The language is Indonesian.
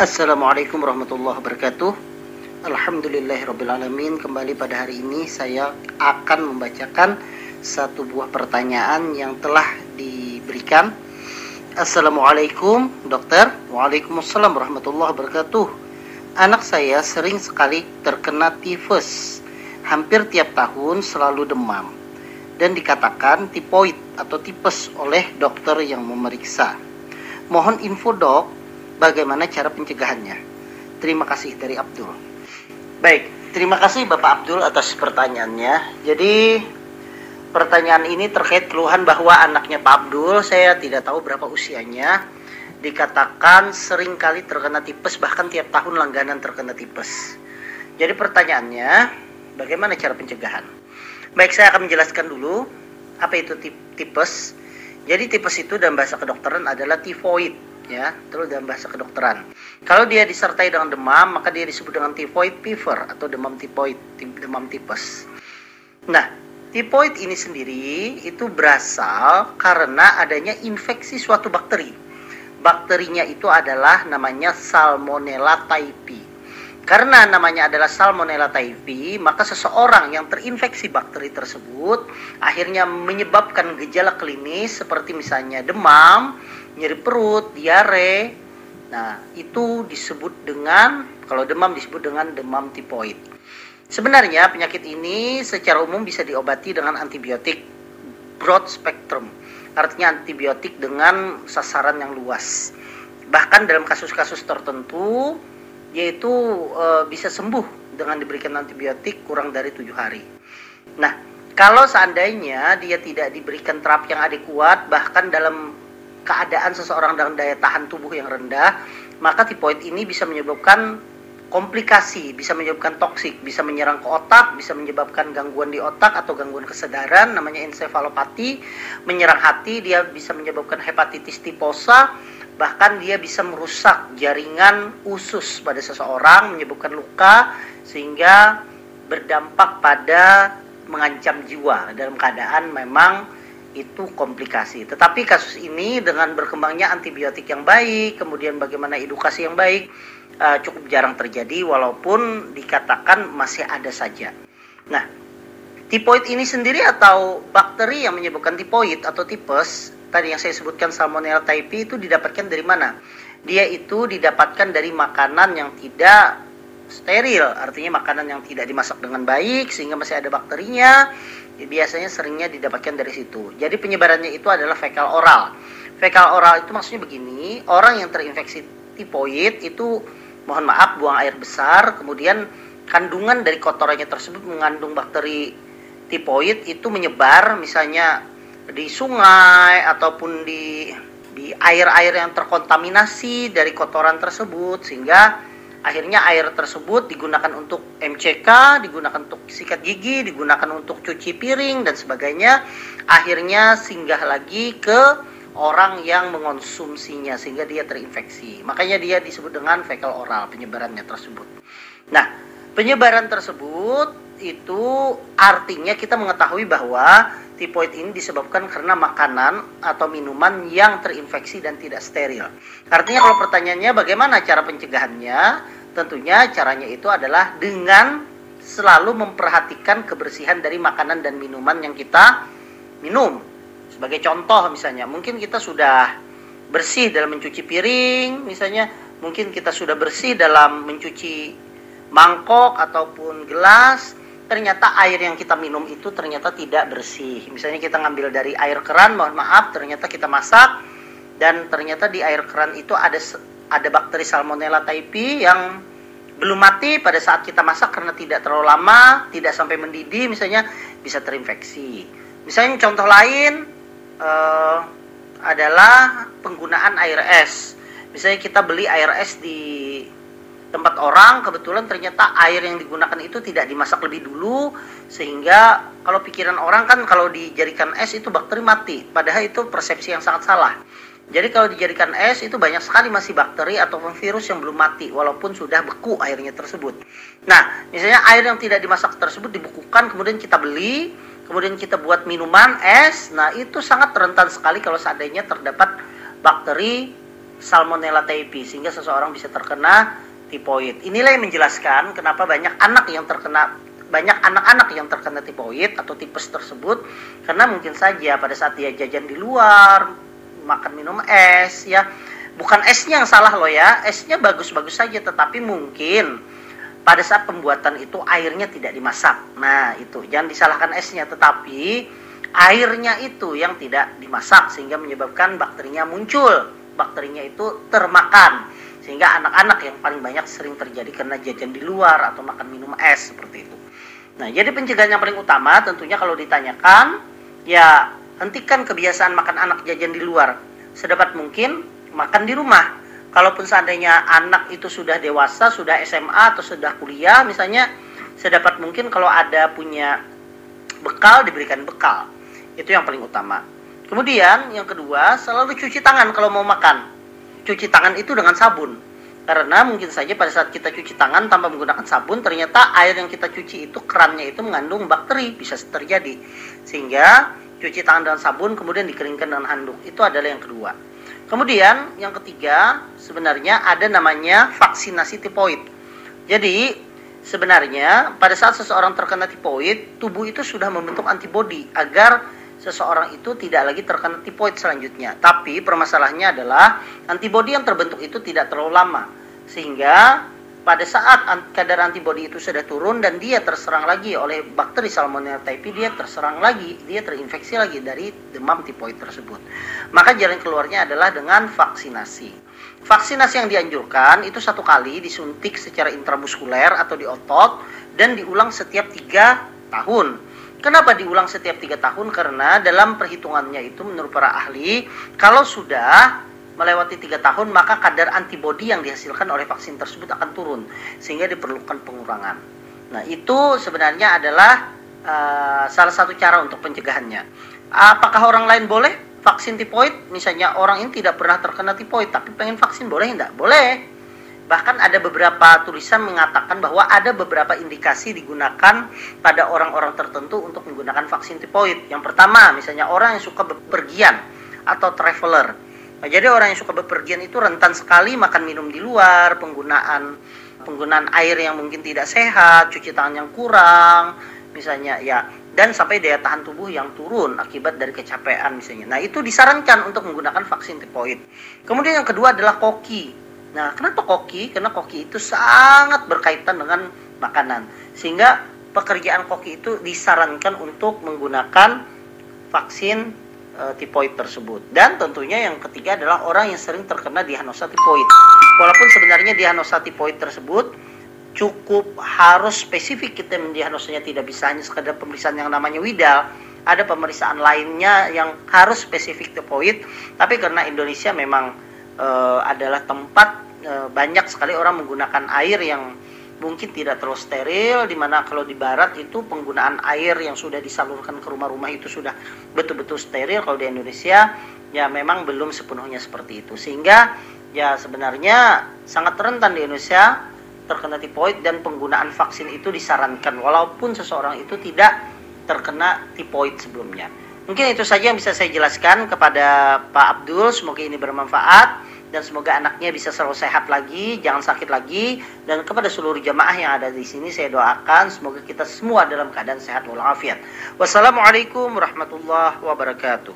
Assalamualaikum warahmatullahi wabarakatuh. Alhamdulillahirrabbilalamin Kembali pada hari ini saya akan membacakan Satu buah pertanyaan yang telah diberikan. Assalamualaikum dokter. Waalaikumsalam warahmatullahi wabarakatuh. Anak saya sering sekali terkena tifus. Hampir tiap tahun selalu demam. Dan dikatakan tipoid atau tipes oleh dokter yang memeriksa. Mohon info dok bagaimana cara pencegahannya. Terima kasih dari Abdul. Baik, terima kasih Bapak Abdul atas pertanyaannya. Jadi pertanyaan ini terkait keluhan bahwa anaknya Pak Abdul, saya tidak tahu berapa usianya, dikatakan sering kali terkena tipes, bahkan tiap tahun langganan terkena tipes. Jadi pertanyaannya, bagaimana cara pencegahan? Baik, saya akan menjelaskan dulu apa itu tipes. Jadi tipes itu dalam bahasa kedokteran adalah tifoid ya terus dalam bahasa kedokteran. Kalau dia disertai dengan demam maka dia disebut dengan typhoid fever atau demam tipoid demam tipes. Nah tipoid ini sendiri itu berasal karena adanya infeksi suatu bakteri. Bakterinya itu adalah namanya salmonella typhi karena namanya adalah Salmonella typhi, maka seseorang yang terinfeksi bakteri tersebut akhirnya menyebabkan gejala klinis seperti misalnya demam, nyeri perut, diare. Nah, itu disebut dengan kalau demam disebut dengan demam tipoid. Sebenarnya penyakit ini secara umum bisa diobati dengan antibiotik broad spectrum. Artinya antibiotik dengan sasaran yang luas. Bahkan dalam kasus-kasus tertentu yaitu e, bisa sembuh dengan diberikan antibiotik kurang dari tujuh hari. Nah, kalau seandainya dia tidak diberikan terapi yang adekuat, bahkan dalam keadaan seseorang dengan daya tahan tubuh yang rendah, maka tipoid ini bisa menyebabkan komplikasi, bisa menyebabkan toksik, bisa menyerang ke otak, bisa menyebabkan gangguan di otak atau gangguan kesadaran, namanya encephalopati, menyerang hati, dia bisa menyebabkan hepatitis tiposa, bahkan dia bisa merusak jaringan usus pada seseorang, menyebabkan luka, sehingga berdampak pada mengancam jiwa dalam keadaan memang itu komplikasi. Tetapi kasus ini dengan berkembangnya antibiotik yang baik, kemudian bagaimana edukasi yang baik, uh, cukup jarang terjadi walaupun dikatakan masih ada saja. Nah, tipoid ini sendiri atau bakteri yang menyebabkan tipoid atau tipes, tadi yang saya sebutkan Salmonella typhi itu didapatkan dari mana? Dia itu didapatkan dari makanan yang tidak steril, artinya makanan yang tidak dimasak dengan baik sehingga masih ada bakterinya biasanya seringnya didapatkan dari situ. Jadi penyebarannya itu adalah fekal oral. Fekal oral itu maksudnya begini, orang yang terinfeksi tipoid itu mohon maaf buang air besar, kemudian kandungan dari kotorannya tersebut mengandung bakteri tipoid itu menyebar misalnya di sungai ataupun di di air-air yang terkontaminasi dari kotoran tersebut sehingga akhirnya air tersebut digunakan untuk MCK, digunakan untuk sikat gigi, digunakan untuk cuci piring dan sebagainya. Akhirnya singgah lagi ke orang yang mengonsumsinya sehingga dia terinfeksi. Makanya dia disebut dengan fecal oral penyebarannya tersebut. Nah, penyebaran tersebut itu artinya kita mengetahui bahwa tipoid ini disebabkan karena makanan atau minuman yang terinfeksi dan tidak steril. Artinya kalau pertanyaannya bagaimana cara pencegahannya? Tentunya caranya itu adalah dengan selalu memperhatikan kebersihan dari makanan dan minuman yang kita minum. Sebagai contoh misalnya, mungkin kita sudah bersih dalam mencuci piring, misalnya mungkin kita sudah bersih dalam mencuci mangkok ataupun gelas, ternyata air yang kita minum itu ternyata tidak bersih. Misalnya kita ngambil dari air keran, mohon maaf, ternyata kita masak dan ternyata di air keran itu ada ada bakteri Salmonella typhi yang belum mati pada saat kita masak karena tidak terlalu lama, tidak sampai mendidih, misalnya bisa terinfeksi. Misalnya contoh lain uh, adalah penggunaan air es. Misalnya kita beli air es di tempat orang kebetulan ternyata air yang digunakan itu tidak dimasak lebih dulu sehingga kalau pikiran orang kan kalau dijadikan es itu bakteri mati padahal itu persepsi yang sangat salah. Jadi kalau dijadikan es itu banyak sekali masih bakteri atau virus yang belum mati walaupun sudah beku airnya tersebut. Nah misalnya air yang tidak dimasak tersebut dibukukan kemudian kita beli kemudian kita buat minuman es nah itu sangat rentan sekali kalau seandainya terdapat bakteri Salmonella typhi sehingga seseorang bisa terkena tipoid. Inilah yang menjelaskan kenapa banyak anak yang terkena banyak anak-anak yang terkena tipoid atau tipes tersebut karena mungkin saja pada saat dia jajan di luar, makan minum es ya. Bukan esnya yang salah loh ya, esnya bagus-bagus saja tetapi mungkin pada saat pembuatan itu airnya tidak dimasak. Nah, itu jangan disalahkan esnya tetapi airnya itu yang tidak dimasak sehingga menyebabkan bakterinya muncul. Bakterinya itu termakan sehingga anak-anak yang paling banyak sering terjadi karena jajan di luar atau makan minum es seperti itu. Nah, jadi pencegahan yang paling utama tentunya kalau ditanyakan, ya hentikan kebiasaan makan anak jajan di luar. Sedapat mungkin makan di rumah. Kalaupun seandainya anak itu sudah dewasa, sudah SMA atau sudah kuliah misalnya, sedapat mungkin kalau ada punya bekal diberikan bekal. Itu yang paling utama. Kemudian yang kedua, selalu cuci tangan kalau mau makan. Cuci tangan itu dengan sabun karena mungkin saja pada saat kita cuci tangan tanpa menggunakan sabun, ternyata air yang kita cuci itu kerannya itu mengandung bakteri, bisa terjadi. Sehingga cuci tangan dengan sabun kemudian dikeringkan dengan handuk. Itu adalah yang kedua. Kemudian yang ketiga, sebenarnya ada namanya vaksinasi tipoid. Jadi sebenarnya pada saat seseorang terkena tipoid, tubuh itu sudah membentuk antibodi agar seseorang itu tidak lagi terkena tipoid selanjutnya. Tapi permasalahannya adalah antibodi yang terbentuk itu tidak terlalu lama sehingga pada saat kadar antibodi itu sudah turun dan dia terserang lagi oleh bakteri Salmonella typhi, dia terserang lagi, dia terinfeksi lagi dari demam tipoid tersebut. Maka jalan keluarnya adalah dengan vaksinasi. Vaksinasi yang dianjurkan itu satu kali disuntik secara intramuskuler atau di otot dan diulang setiap tiga tahun. Kenapa diulang setiap tiga tahun? Karena dalam perhitungannya itu menurut para ahli, kalau sudah melewati tiga tahun maka kadar antibodi yang dihasilkan oleh vaksin tersebut akan turun sehingga diperlukan pengurangan. Nah itu sebenarnya adalah uh, salah satu cara untuk pencegahannya. Apakah orang lain boleh vaksin tipoid? Misalnya orang ini tidak pernah terkena tipoid tapi pengen vaksin boleh tidak? Boleh. Bahkan ada beberapa tulisan mengatakan bahwa ada beberapa indikasi digunakan pada orang-orang tertentu untuk menggunakan vaksin tipoid. Yang pertama, misalnya orang yang suka bepergian atau traveler Nah, jadi orang yang suka bepergian itu rentan sekali makan minum di luar, penggunaan penggunaan air yang mungkin tidak sehat, cuci tangan yang kurang, misalnya ya dan sampai daya tahan tubuh yang turun akibat dari kecapean misalnya. Nah, itu disarankan untuk menggunakan vaksin tipoid. Kemudian yang kedua adalah koki. Nah, kenapa koki? Karena koki itu sangat berkaitan dengan makanan. Sehingga pekerjaan koki itu disarankan untuk menggunakan vaksin uh, tipoid tersebut. Dan tentunya yang ketiga adalah orang yang sering terkena diagnosa tipoid. Walaupun sebenarnya diagnosa tipoid tersebut cukup harus spesifik kita mendiagnosanya tidak bisa hanya sekadar pemeriksaan yang namanya widal ada pemeriksaan lainnya yang harus spesifik tipoid tapi karena Indonesia memang e, adalah tempat e, banyak sekali orang menggunakan air yang mungkin tidak terlalu steril di mana kalau di barat itu penggunaan air yang sudah disalurkan ke rumah-rumah itu sudah betul-betul steril kalau di Indonesia ya memang belum sepenuhnya seperti itu sehingga ya sebenarnya sangat rentan di Indonesia terkena tipoid dan penggunaan vaksin itu disarankan walaupun seseorang itu tidak terkena tipoid sebelumnya. Mungkin itu saja yang bisa saya jelaskan kepada Pak Abdul. Semoga ini bermanfaat dan semoga anaknya bisa selalu sehat lagi, jangan sakit lagi dan kepada seluruh jemaah yang ada di sini saya doakan semoga kita semua dalam keadaan sehat walafiat. Wassalamualaikum warahmatullahi wabarakatuh.